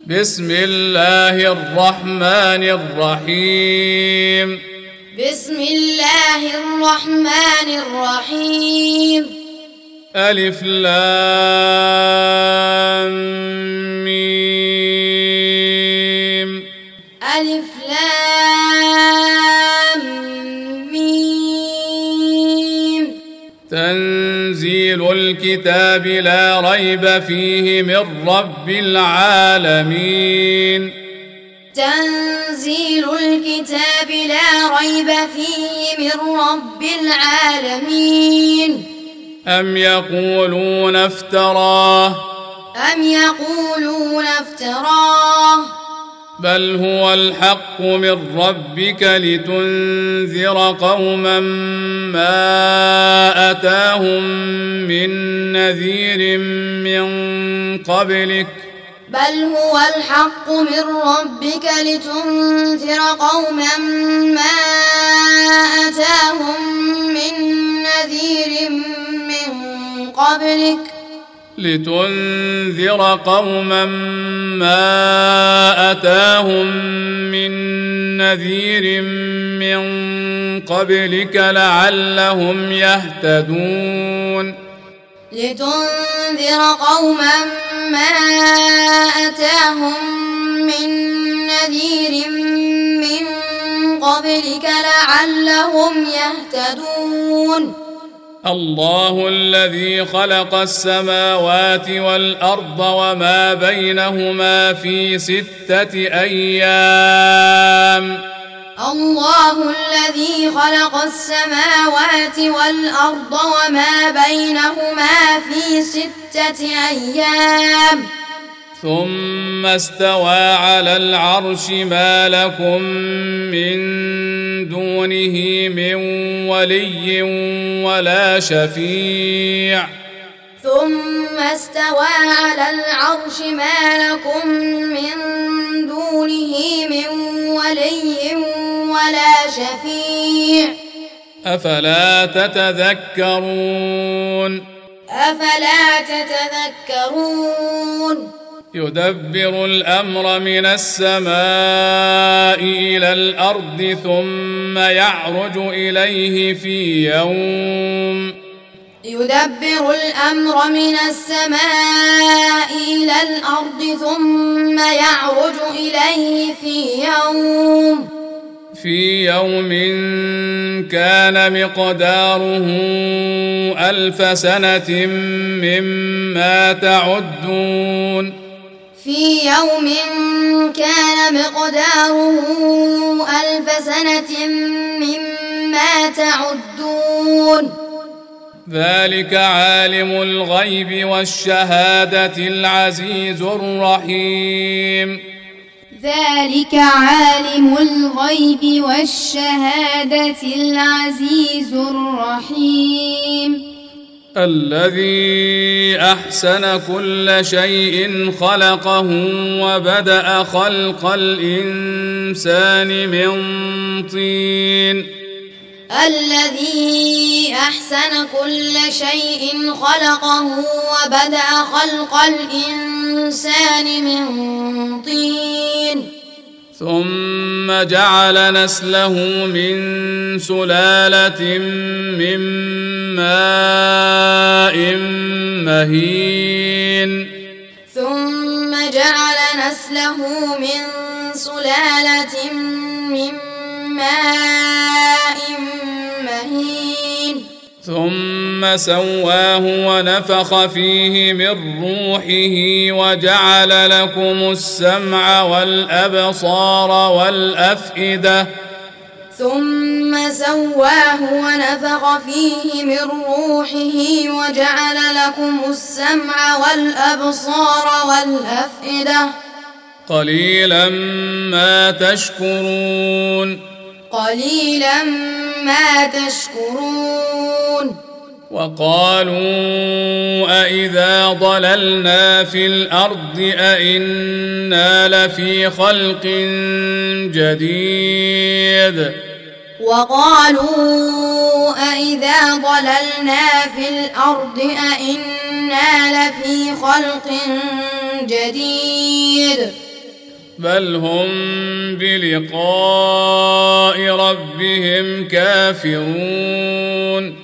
بسم الله الرحمن الرحيم. بسم الله الرحمن الرحيم. ألف لام ميم. ألف الكتاب لا ريب فيه من رب العالمين. تنزيل الكتاب لا ريب فيه من رب العالمين. أم يقولون افتراه؟ أم يقولون افتراه؟ بل هو الحق من ربك لتنذر قوما ما اتاهم من نذير من قبلك بل هو الحق من ربك لتنذر قوما ما أتاهم من نذير من قبلك لتنذر قوما ما أتاهم من نذير من قبلك لعلهم يهتدون لتنذر قوما ما أتاهم من نذير من قبلك لعلهم يهتدون الله الذي خلق السماوات والأرض وما بينهما في ستة أيام. الله الذي خلق السماوات والأرض وما بينهما في ستة أيام. ثم استوى على العرش ما لكم من دونه من ولي ولا شفيع. ثم استوى على العرش ما لكم من دونه من ولي ولا شفيع. أفلا تتذكرون؟ أفلا تتذكرون؟ يدبر الأمر من السماء إلى الأرض ثم يعرج إليه في يوم. يدبر الأمر من السماء إلى الأرض ثم يعرج إليه في يوم. في يوم كان مقداره ألف سنة مما تعدون. في يوم كان مقداره ألف سنة مما تعدون. ذلك عالم الغيب والشهادة العزيز الرحيم. ذلك عالم الغيب والشهادة العزيز الرحيم. الذي أحسن كل شيء خلقه وبدأ خلق الإنسان من طين. الذي أحسن كل شيء خلقه وبدأ خلق الإنسان من طين. ثم جعل نسله من سلالة من ماء مهين. ثم جعل نسله من سلالة من ماء مهين. ثم سواه ونفخ فيه من روحه وجعل لكم السمع والأبصار والأفئدة. ثم سواه ونفخ فيه من روحه وجعل لكم السمع والأبصار والأفئدة. قليلا ما تشكرون. قليلا ما تشكرون. وقالوا أإذا ضللنا في الأرض أإنا لفي خلق جديد. وقالوا أإذا ضللنا في الأرض أإنا لفي خلق جديد. بل هم بلقاء ربهم كافرون.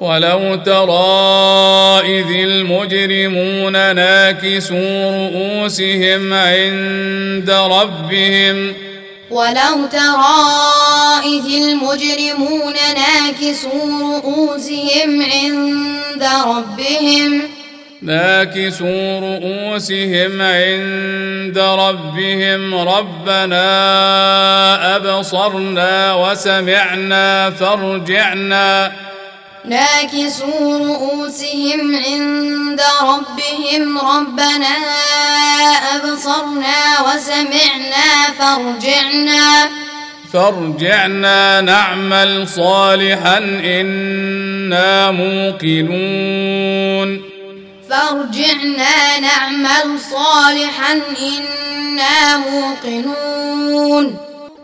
ولو ترى إذ المجرمون ناكسوا رؤوسهم عند ربهم ولو ترى إذ المجرمون ناكسوا رؤوسهم عند ربهم ناكسوا رؤوسهم عند ربهم ربنا أبصرنا وسمعنا فارجعنا ناكسوا رؤوسهم عند ربهم. ربنا أبصرنا وسمعنا فارجعنا. فارجعنا نعمل صالحا إنا موقنون. فارجعنا نعمل صالحا إنا موقنون.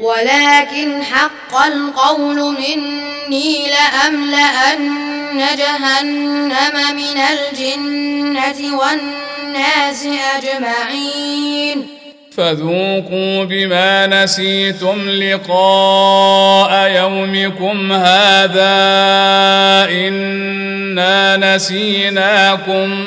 ولكن حق القول مني لأملأن جهنم من الجنة والناس أجمعين. فذوقوا بما نسيتم لقاء يومكم هذا إنا نسيناكم.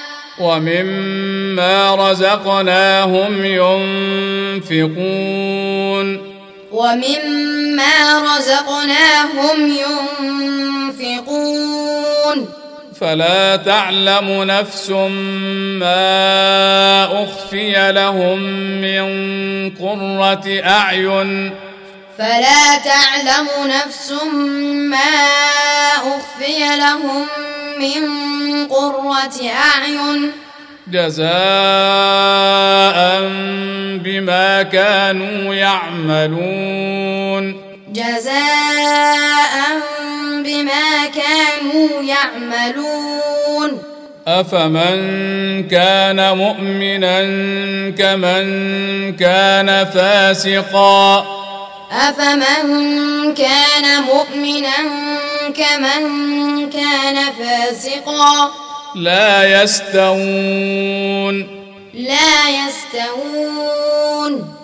ومما رزقناهم ينفقون. ومما رزقناهم ينفقون. فلا تعلم نفس ما أخفي لهم من قرة أعين. فلا تعلم نفس ما أخفي لهم من قرة أعين جزاء بما كانوا يعملون. جزاء بما كانوا يعملون. أفمن كان مؤمنا كمن كان فاسقا. أفمن كان مؤمنا كمن كان فاسقا. لا يستوون. لا يستوون.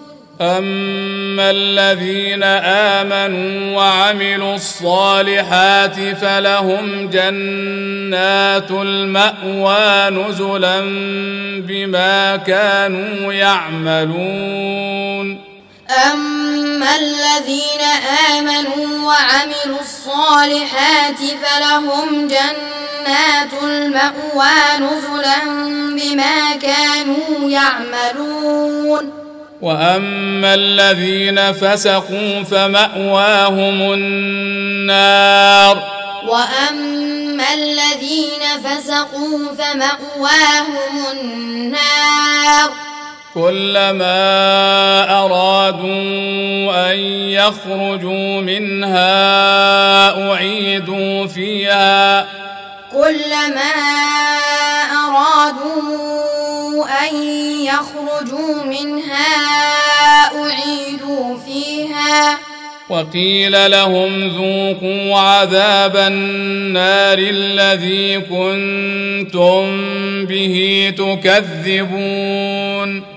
أما الذين آمنوا وعملوا الصالحات فلهم جنات المأوى نزلا بما كانوا يعملون. اما الذين امنوا وعملوا الصالحات فلهم جنات الماوى نزلا بما كانوا يعملون واما الذين فسقوا فماواهم النار واما الذين فسقوا فماواهم النار كلما أرادوا أن يخرجوا منها أعيدوا فيها. كلما أرادوا أن يخرجوا منها أعيدوا فيها. وقيل لهم ذوقوا عذاب النار الذي كنتم به تكذبون.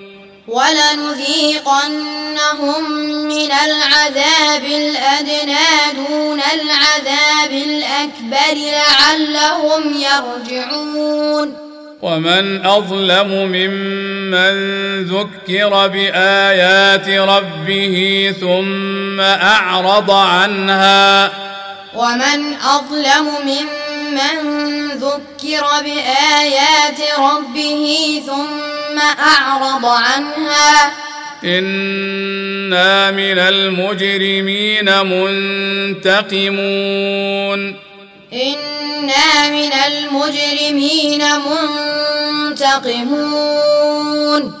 ولنذيقنهم من العذاب الأدنى دون العذاب الأكبر لعلهم يرجعون. ومن أظلم ممن ذكر بآيات ربه ثم أعرض عنها. ومن أظلم ممن ذكر بآيات ربه ثم أعرض عنها. إنا من المجرمين منتقمون. إنا من المجرمين منتقمون.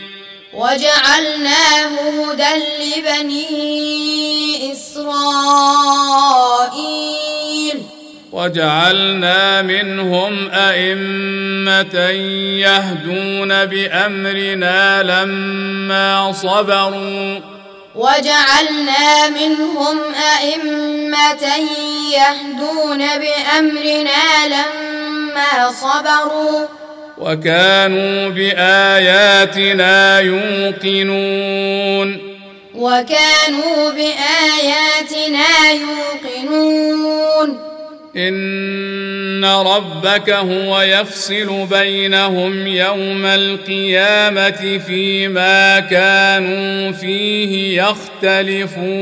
وجعلناه هدى لبني إسرائيل. وجعلنا منهم أئمة يهدون بأمرنا لما صبروا. وجعلنا منهم أئمة يهدون بأمرنا لما صبروا. وكانوا بآياتنا يوقنون. وكانوا بآياتنا يوقنون. إن ربك هو يفصل بينهم يوم القيامة فيما كانوا فيه يختلفون.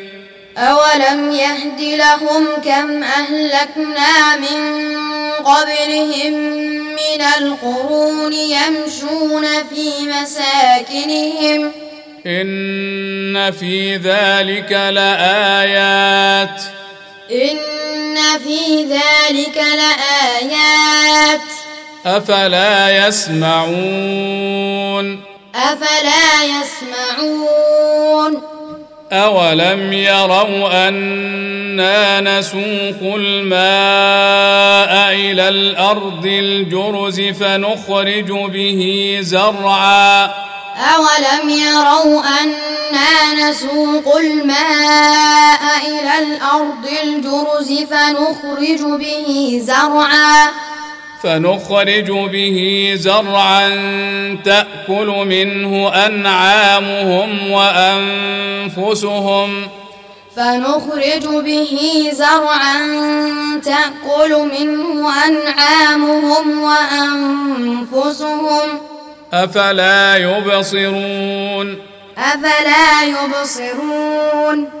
أولم يهد لهم كم أهلكنا من قبلهم من القرون يمشون في مساكنهم إن في ذلك لآيات إن في ذلك لآيات أفلا يسمعون أفلا يسمعون أولم يروا أنا نسوق الماء إلى الأرض الجرز فنخرج به زرعا. أولم يروا أنا نسوق الماء إلى الأرض الجرز فنخرج به زرعا. فنخرج به زرعا تأكل منه أنعامهم وأنفسهم. فنخرج به زرعا تأكل منه أنعامهم وأنفسهم. أفلا يبصرون؟ أفلا يبصرون؟